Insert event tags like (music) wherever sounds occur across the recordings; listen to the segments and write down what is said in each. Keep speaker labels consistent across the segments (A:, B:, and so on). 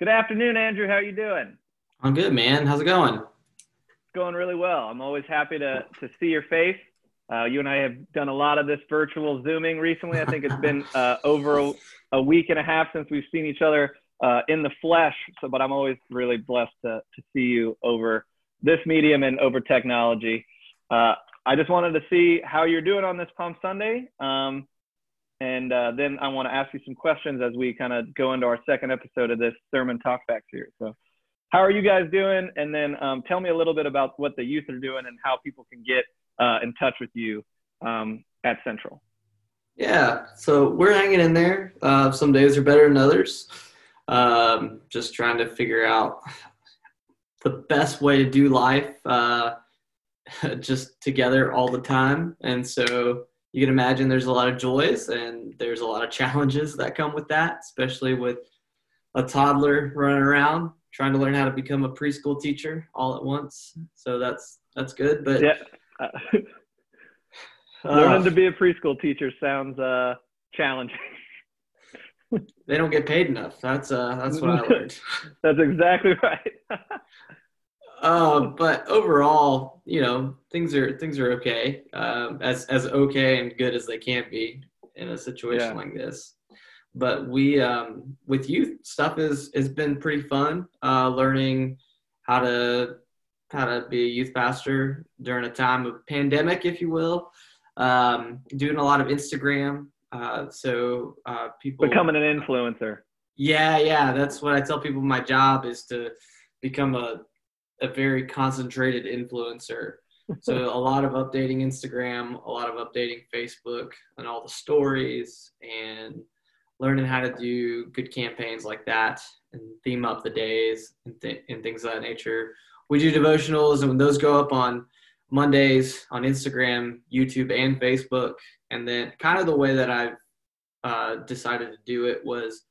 A: Good afternoon, Andrew. How are you doing?
B: I'm good, man. How's it going?
A: It's going really well. I'm always happy to, to see your face. Uh, you and I have done a lot of this virtual Zooming recently. I think it's been (laughs) uh, over a, a, week and a half since we've seen each other uh, in the flesh. So, but I'm always really blessed to, to see you over this medium and over technology. Uh, I just wanted to see how you're doing on this Palm Sunday. Um, and uh, then I want to ask you some questions as we kind of go into our second episode of this sermon talkback series. So, how are you guys doing? And then um, tell me a little bit about what the youth are doing and how people can get uh, in touch with you um, at Central.
B: Yeah, so we're hanging in there. Uh, some days are better than others. Um, just trying to figure out the best way to do life uh, (laughs) just together all the time. And so you can imagine there's a lot of joys and there's a lot of (laughs) challenges that come with that, especially with a toddler running around trying to learn how to become a preschool teacher all at once. So that's that's good. But
A: yeah, (laughs) (laughs) uh, learning to be a preschool teacher sounds uh, challenging.
B: they don't get paid enough. That's uh, that's what I learned.
A: that's exactly right.
B: Uh, but overall, you know, things are things are okay, um, as as okay and good as they can be in a situation yeah. like this. But we, um, with youth stuff, is has been pretty fun. Uh, learning how to how to be a youth pastor during a time of pandemic, if you will. Um, doing a lot of Instagram, uh, so uh, people
A: becoming an influencer.
B: Yeah, yeah, that's what I tell people. My job is to become a a very concentrated influencer. (laughs) so a lot of updating Instagram, a lot of updating Facebook, and all the stories, and learning how to do good campaigns like that, and theme up the days and, th- and things of that nature. We do devotionals, and when those go up on Mondays on Instagram, YouTube, and Facebook, and then kind of the way that I've uh, decided to do it was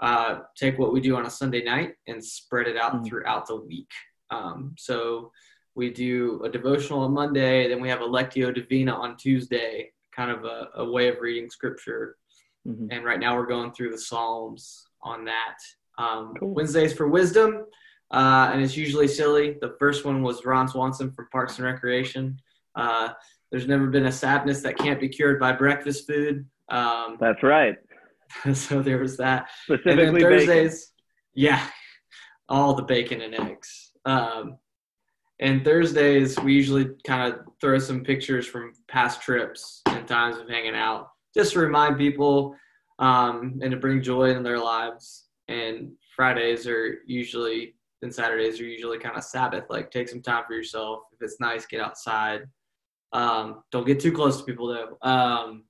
B: uh, take what we do on a Sunday night and spread it out mm-hmm. throughout the week. Um, so we do a devotional on Monday, then we have a Lectio Divina on Tuesday, kind of a, a way of reading scripture. Mm-hmm. And right now we're going through the Psalms on that. Um, cool. Wednesdays for wisdom, uh, and it's usually silly. The first one was Ron Swanson from Parks and Recreation. Uh, there's never been a sadness that can't be cured by breakfast food. Um, (laughs)
A: That's right.
B: so there was that.
A: Specifically Thursdays, bacon.
B: yeah, all the bacon and eggs. Um, and Thursdays, we usually kind of throw some pictures from past trips and times of hanging out, just to remind people um, and to bring joy in their lives. And Fridays are usually, and Saturdays are usually kind of Sabbath. Like, take some time for yourself. If it's nice, get outside. Um, don't get too close to people, though. Um,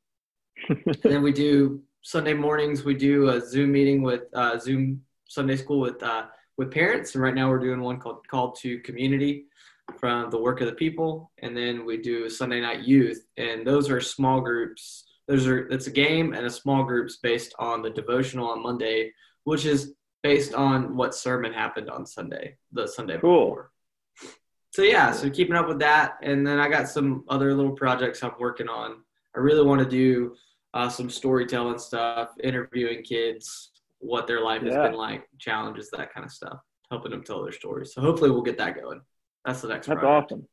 B: (laughs) then we do Sunday mornings. We do a Zoom meeting with uh, Zoom Sunday school with uh, with parents. And right now we're doing one called Call to Community from the Work of the People. And then we do Sunday Night Youth. And those are small groups. Those are it's a game and a small groups based on the devotional on Monday, which is based on what sermon happened on Sunday, the Sunday cool. before. So yeah, so keeping up with that, and then I got some other little projects I'm working on. I really want to do uh, some storytelling stuff, interviewing kids, what their life yeah. has been like, challenges, that kind of stuff, helping them tell their stories. So hopefully we'll get that going. That's the next.
A: That's project. awesome.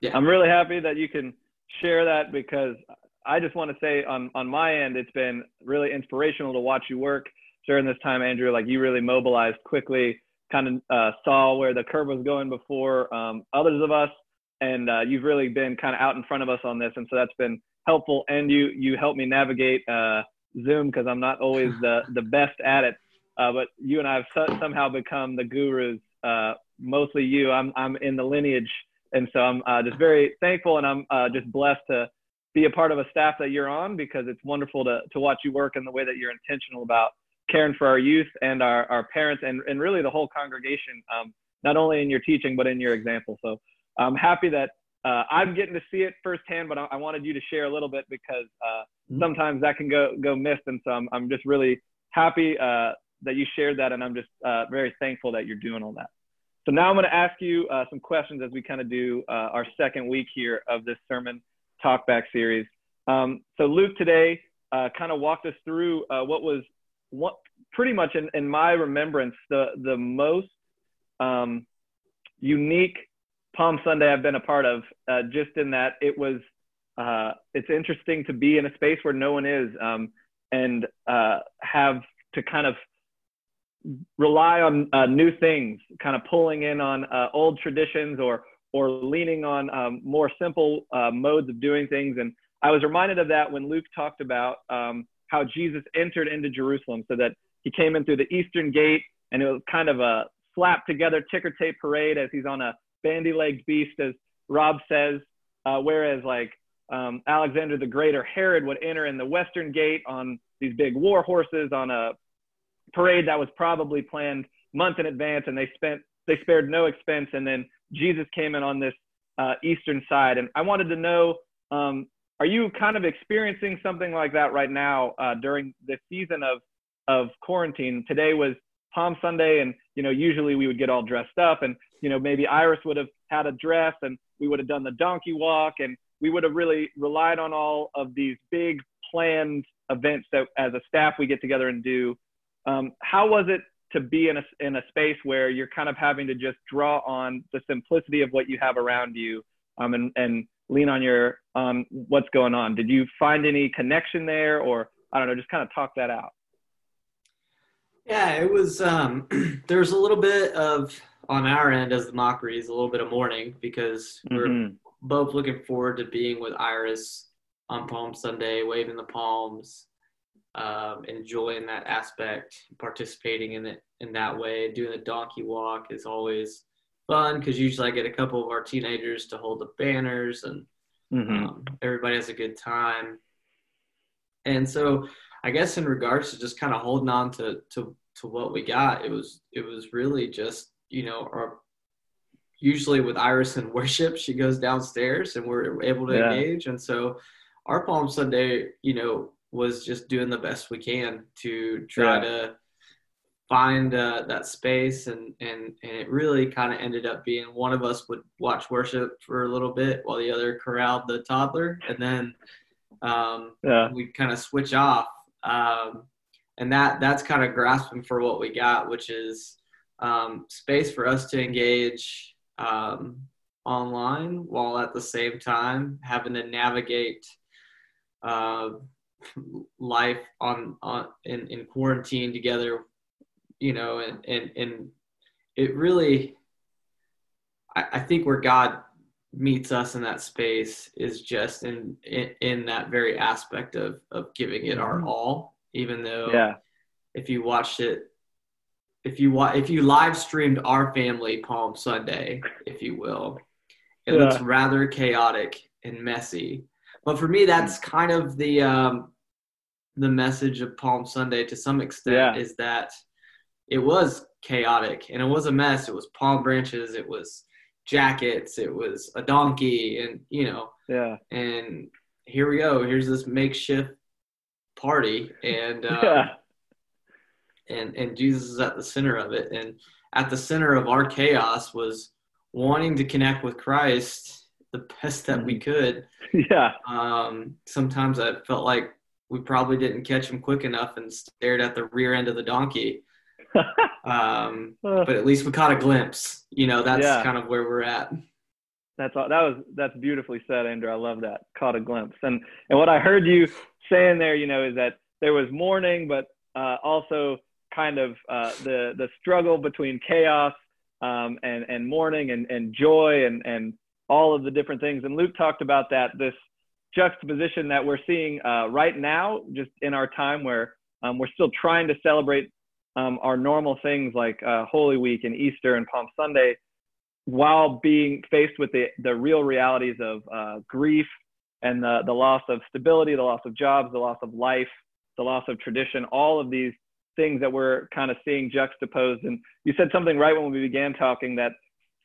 A: Yeah, I'm really happy that you can share that because I just want to say on on my end, it's been really inspirational to watch you work during this time, Andrew. Like you really mobilized quickly, kind of uh, saw where the curve was going before um, others of us, and uh, you've really been kind of out in front of us on this, and so that's been helpful. And you you helped me navigate uh, Zoom because I'm not always the, the best at it. Uh, but you and I have so, somehow become the gurus. Uh, mostly you. I'm I'm in the lineage, and so I'm uh, just very thankful, and I'm uh, just blessed to be a part of a staff that you're on because it's wonderful to to watch you work in the way that you're intentional about caring for our youth and our our parents and and really the whole congregation. Um, not only in your teaching but in your example. So I'm happy that uh, I'm getting to see it firsthand, but I, I, wanted you to share a little bit because uh, mm-hmm. sometimes that can go go missed, and so I'm, I'm just really happy uh, that you shared that, and I'm just uh, very thankful that you're doing all that. So now I'm going to ask you uh, some questions as we kind of do uh, our second week here of this sermon talkback series. Um, so Luke today kind of walked us through what was what pretty much in, in my remembrance the the most um, unique Palm Sunday I've been a part of. Uh, just in that it was uh, it's interesting to be in a space where no one is um, and uh, have to kind of rely on uh, new things, kind of pulling in on uh, old traditions or or leaning on um, more simple uh, modes of doing things. And I was reminded of that when Luke talked about um, how Jesus entered into Jerusalem, so that he came in through the eastern gate, and it was kind of a slap together ticker tape parade as he's on a bandy-legged beast, as Rob says. Uh, whereas like um, Alexander the Great or Herod would enter in the western gate on these big war horses on a parade that was probably planned months in advance, and they spent they spared no expense. And then Jesus came in on this uh, eastern side, and I wanted to know. Um, are you kind of experiencing something like that right now uh, during the season of of quarantine? Today was Palm Sunday, and you know usually we would get all dressed up, and you know maybe Iris would have had a dress, and we would have done the donkey walk, and we would have really relied on all of these big planned events that as a staff we get together and do. Um, how was it to be in a, in a space where you're kind of having to just draw on the simplicity of what you have around you um, and, and lean on your um, what's going on? Did you find any connection there or I don't know, just kind of talk that out?
B: Yeah, it was, um, (clears throat) there was a little bit of, on our end as the mockeries, a little bit of mourning because we're mm-hmm. both looking forward to being with Iris on Palm Sunday, waving the palms, um, enjoying that aspect, participating in it in that way. Doing the donkey walk is always fun because usually I get a couple of our teenagers to hold the banners and mm-hmm. um, everybody has a good time. And so, I guess in regards to just kind of holding on to to to what we got, it was it was really just you know our usually with Iris in worship, she goes downstairs and we're able to yeah. engage. And so our Palm Sunday, you know, was just doing the best we can to try yeah. to find uh, that space and and and it really kind of ended up being one of us would watch worship for a little bit while the other corralled the toddler and then um, yeah. we kind of switch off um, and that that's kind of grasping for what we got which is um, space for us to engage um, online while at the same time having to navigate uh, life on on in, in quarantine together you know and and and it really I, I think where god meets us in that space is just in, in in that very aspect of of giving it our mm-hmm. all even though
A: yeah
B: if you watched it if you wa- if you live streamed our family palm sunday if you will it yeah. looks rather chaotic and messy but for me that's kind of the um the message of Palm Sunday to some extent yeah. is that it was chaotic and it was a mess. It was palm branches, it was jackets, it was a donkey, and you know,
A: yeah.
B: And here we go. Here's this makeshift party, and uh, (laughs) yeah. And and Jesus is at the center of it, and at the center of our chaos was wanting to connect with Christ the best that we mm-hmm. could. (laughs)
A: Yeah.
B: Um, sometimes I felt like we probably didn't catch him quick enough and stared at the rear end of the donkey. (laughs) um, but at least we caught a glimpse. You know, that's yeah. kind of where we're at.
A: That's all, that was that's beautifully said, Andrew. I love that. Caught a glimpse, and and what I heard you saying there, you know, is that there was mourning, but uh, also kind of uh, the the struggle between chaos um, and and mourning and and joy and and all of the different things. And Luke talked about that this juxtaposition that we're seeing uh, right now, just in our time where um, we're still trying to celebrate um, our normal things like uh, Holy Week and Easter and Palm Sunday, while being faced with the, the real realities of uh, grief and the, the loss of stability, the loss of jobs, the loss of life, the loss of tradition, all of these things that we're kind of seeing juxtaposed. And you said something right when we began talking that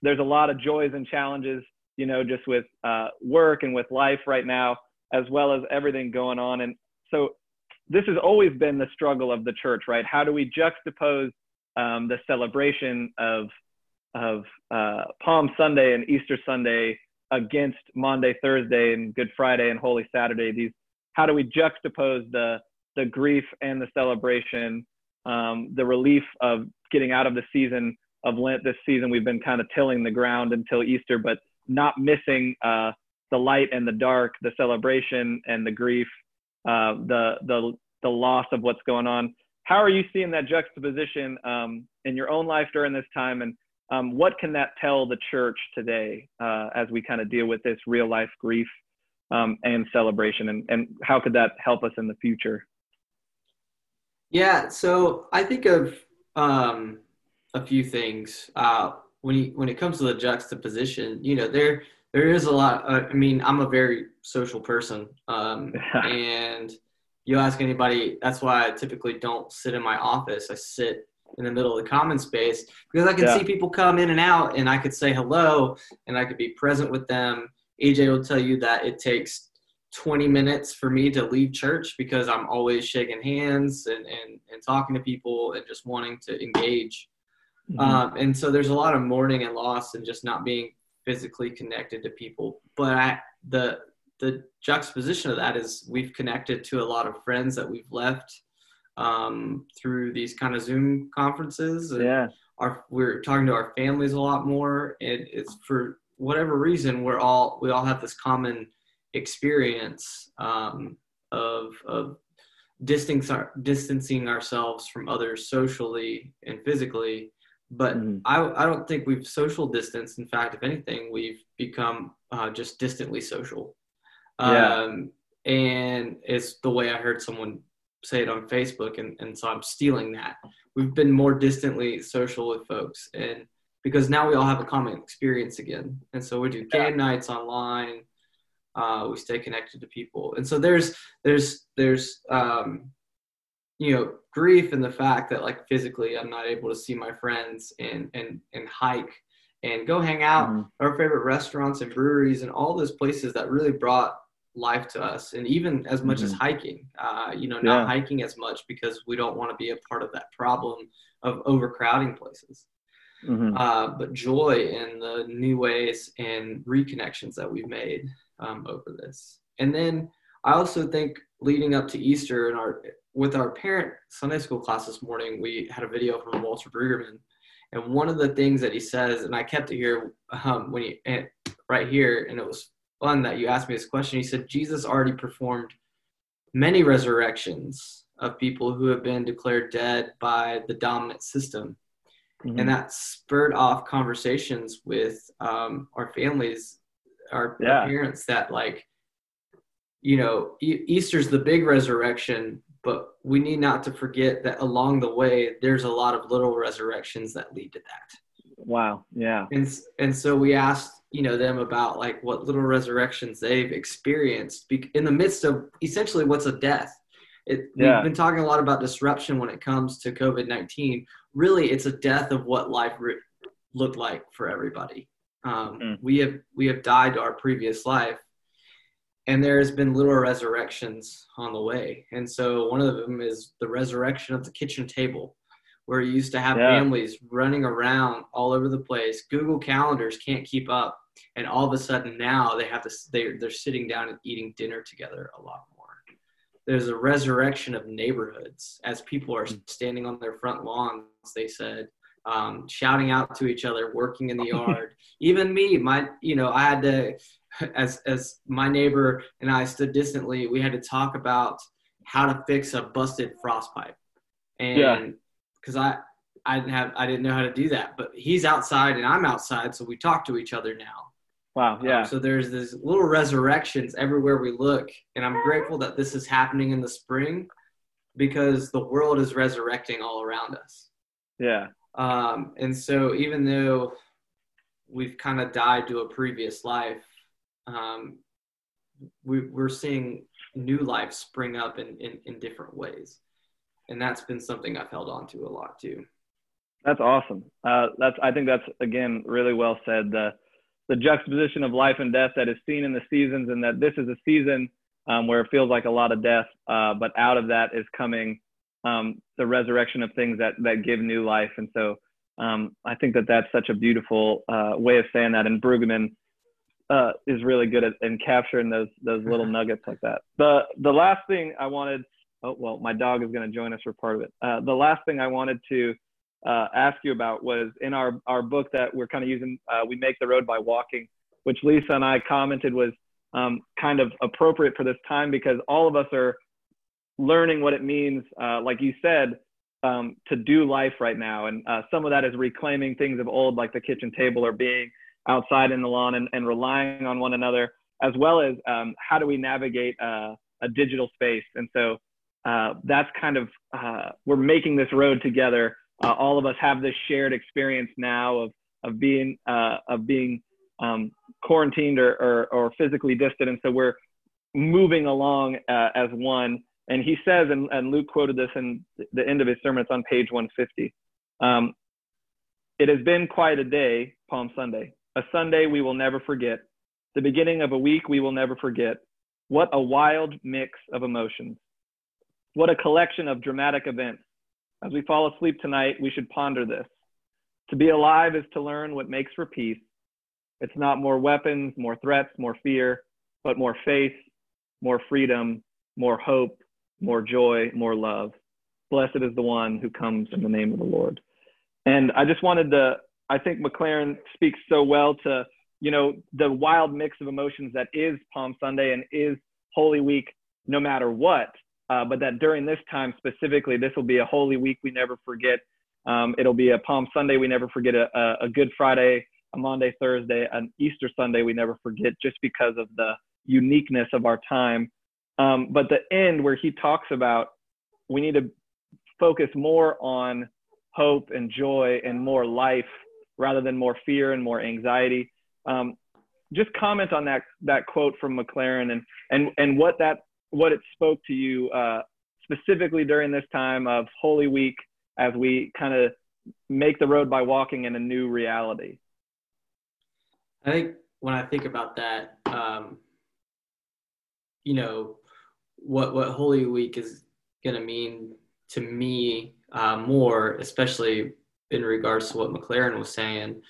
A: there's a lot of joys and challenges you know, just with uh, work and with life right now, as well as everything going on. And so this has always been the struggle of the church, right? How do we juxtapose um, the celebration of of uh, Palm Sunday and Easter Sunday against Maundy, Thursday, and Good Friday and Holy Saturday? These how do we juxtapose the the grief and the celebration um, the relief of getting out of the season of Lent this season. We've been kind of tilling the ground until Easter, but not missing uh, the light and the dark, the celebration and the grief, uh, the the the loss of what's going on. How are you seeing that juxtaposition um, in your own life during this time, and um, what can that tell the church today uh, as we kind of deal with this real life grief um, and celebration, and, and how could that help us in the future?
B: Yeah, so I think of um, a few things uh, when you, when it comes to the juxtaposition. You know, there there is a lot. Uh, I mean, I'm a very social person, um, (laughs) and you ask anybody. That's why I typically don't sit in my office. I sit in the middle of the common space because I can yeah. see people come in and out, and I could say hello, and I could be present with them. AJ will tell you that it takes 20 minutes for me to leave church because I'm always shaking hands and, and, and talking to people and just wanting to engage. Mm-hmm. Um, and so there's a lot of mourning and loss and just not being physically connected to people. But I, the the juxtaposition of that is we've connected to a lot of friends that we've left um, through these kind of Zoom conferences.
A: yeah.
B: Our, we're talking to our families a lot more. And it's for whatever reason, we're all, we all have this common experience um, of, of distancing, distancing ourselves from others socially and physically but mm-hmm. I, I don't think we've social distanced. In fact, if anything, we've become uh, just distantly social. Yeah. Um, and it's the way I heard someone say it on Facebook, and, and so I'm stealing that. We've been more distantly social with folks, and because now we all have a common experience again, and so we do game yeah. nights online. Uh, we stay connected to people, and so there's there's there's um, you know grief in the fact that like physically i'm not able to see my friends and and and hike and go hang out mm-hmm. our favorite restaurants and breweries and all those places that really brought life to us and even as much mm-hmm. as hiking uh, you know not yeah. hiking as much because we don't want to be a part of that problem of overcrowding places mm-hmm. uh, but joy in the new ways and reconnections that we've made um, over this and then i also think leading up to easter and our with our parent Sunday school class this morning, we had a video from Walter Brueggemann, and one of the things that he says, and I kept it here um, when he right here, and it was fun that you asked me this question. He said Jesus already performed many resurrections of people who have been declared dead by the dominant system. Mm-hmm. And that spurred off conversations with um, our families, our, yeah. our, parents, that like, you know, e- Easter's the big resurrection, but we need not to forget that along the way there's a lot of little resurrections that lead to that.
A: Wow. Yeah.
B: And and so we asked you know them about like what little resurrections they've experienced in the midst of essentially what's a death. It, yeah. we've been talking a lot about disruption when it comes to covid-19 really it's a death of what life re- looked like for everybody um, mm. we have we have died to our previous life and there has been little resurrections on the way. And so one of them is the resurrection of the kitchen table, where you used to have yeah. families running around all over the place. Google calendars can't keep up, and all of a sudden now they have to they're they're sitting down and eating dinner together a lot more. There's a resurrection of neighborhoods as people are standing on their front lawns. They said. Um, shouting out to each other, working in the yard. (laughs) Even me, my, you know, I had to (laughs) as as my neighbor and I stood distantly, we had to talk about how to fix a busted frost pipe. And because I I didn't have I didn't know how to do that, but he's outside and I'm outside, so we talk to each other now.
A: Wow, um, yeah.
B: Um, so there's this little resurrections everywhere we look, and I'm grateful that this is happening in the spring because the world is resurrecting all around us.
A: Yeah.
B: Um, and so even though we've kind of died to a previous life, um, we, we're seeing new life spring up in, in, in different ways. And that's been something I've held on to a lot too.
A: That's awesome. Uh, that's I think that's again really well said. The the juxtaposition of life and death that is seen in the seasons, and that this is a season um, where it feels like a lot of death, uh, but out of that is coming um, the resurrection of things that that give new life. And so um, I think that that's such a beautiful uh, way of saying that. And Brueggemann uh, is really good at in capturing those those little nuggets like that. The the last thing I wanted oh well, my dog is going to join us for part of it. Uh, the last thing I wanted to uh, ask you about was in our our book that we're kind of using. Uh, we make the road by walking, which Lisa and I commented was um, kind of appropriate for this time because all of us are learning what it means, uh, like you said, um, to do life right now. And uh, some of that is reclaiming things of old, like the kitchen table, or being outside in the lawn and, and relying on one another, as well as um, how do we navigate uh, a digital space. And so uh, that's kind of, uh, we're making this road together. Uh, all of us have this shared experience now of, of being, of being um, quarantined or, or, or, physically distant. And so we're moving along as one and he says, and, and Luke quoted this in the end of his sermon, it's on page 150. Um, it has been quite a day, Palm Sunday, a Sunday we will never forget, the beginning of a week we will never forget. What a wild mix of emotions. What a collection of dramatic events. As we fall asleep tonight, we should ponder this. To be alive is to learn what makes for peace. It's not more weapons, more threats, more fear, but more faith, more freedom, more hope, more joy, more love. Blessed is the one who comes in the name of the Lord. And I just wanted to, I think McLaren speaks so well to, you know, the wild mix of emotions that is Palm Sunday and is Holy Week, no matter what. Uh, but that during this time specifically, this will be a Holy Week we never forget. Um, it'll be a Palm Sunday we never forget, a, a Good Friday, a Maundy, Thursday, an Easter Sunday we never forget, just because of the uniqueness of our time um, but the end where he talks about we need to focus more on hope and joy and more life rather than more fear and more anxiety. Um, just comment on that that quote from McLaren and and and what that what it spoke to you uh, specifically during this time of Holy Week as we kind of make the road by walking in a new reality.
B: I think when I think about that, um, you know, what what Holy Week is going to mean to me uh, more, especially in regards to what McLaren was saying,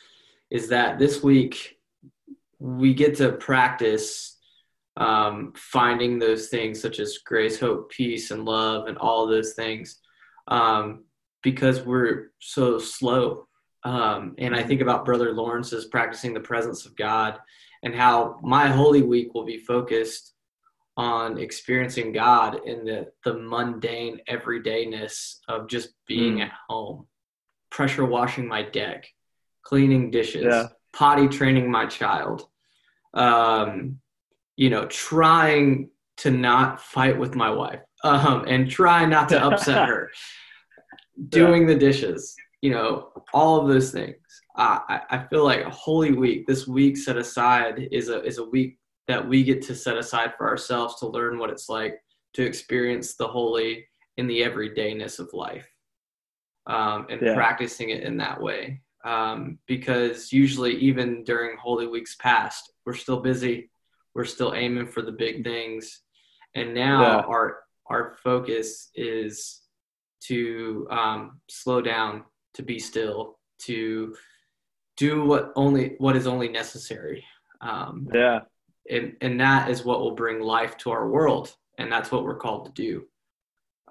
B: is that this week we get to practice um, finding those things such as grace, hope, peace, and love, and all those things um, because we're so slow. Um, and I think about Brother Lawrence's practicing the presence of God and how my Holy Week will be focused on experiencing God in the the mundane everydayness of just being mm. at home, pressure washing my deck, cleaning dishes, yeah. potty training my child, um, you know, trying to not fight with my wife, um, and try not to upset her, (laughs) (laughs) doing yeah. the dishes, you know, all of those things. I, I feel like Holy Week, this week set aside is a is a week that we get to set aside for ourselves to learn what it's like to experience the holy in the everydayness of life um, and yeah. practicing it in that way. Um, because usually, even during Holy Weeks past, we're still busy, we're still aiming for the big things, and now yeah. our our focus is to um, slow down, to be still, to do what only what is only necessary. Um,
A: yeah
B: and, and that is what will bring life to our world. And that's what we're called to do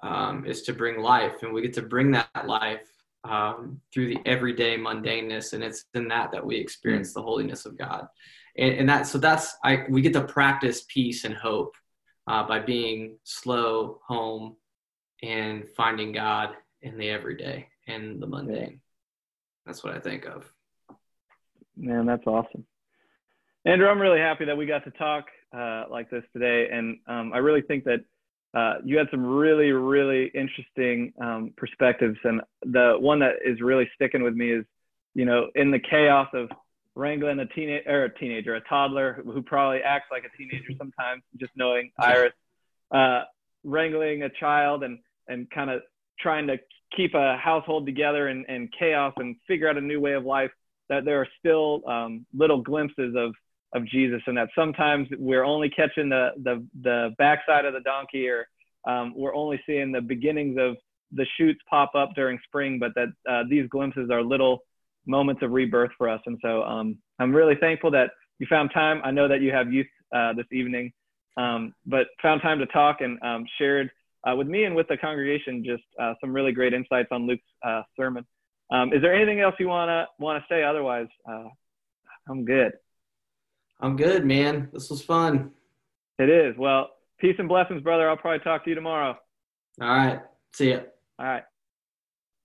B: um, is to bring life. And we get to bring that life um, through the everyday mundaneness. And it's in that that we experience the holiness of god. And, and that so that's i we get to practice peace and hope uh, by being slow home and finding god in the everyday and the mundane. That's what i think of.
A: Man that's awesome Andrew, I'm really happy that we got to talk uh, like this today, and um, I really think that uh, you had some really, really interesting um, perspectives. And the one that is really sticking with me is, you know, in the chaos of wrangling a teenager or a teenager, a toddler who probably acts like a teenager sometimes, just knowing Iris, uh, wrangling a child and and kind of trying to keep a household together and, and chaos and figure out a new way of life. That there are still um, little glimpses of of Jesus, and that sometimes we're only catching the the the backside of the donkey, or um, we're only seeing the beginnings of the shoots pop up during spring, but that uh, these glimpses are little moments of rebirth for us. And so um, I'm really thankful that you found time. I know that you have youth uh, this evening, um, but found time to talk and um, shared uh, with me and with the congregation, just uh, some really great insights on Luke's uh, sermon. Um, is there anything else you wanna wanna say? Otherwise, uh, I'm good.
B: I'm good, man. This was fun.
A: It is. Well, peace and blessings, brother. I'll probably talk to you tomorrow.
B: All right. See ya.
A: All right.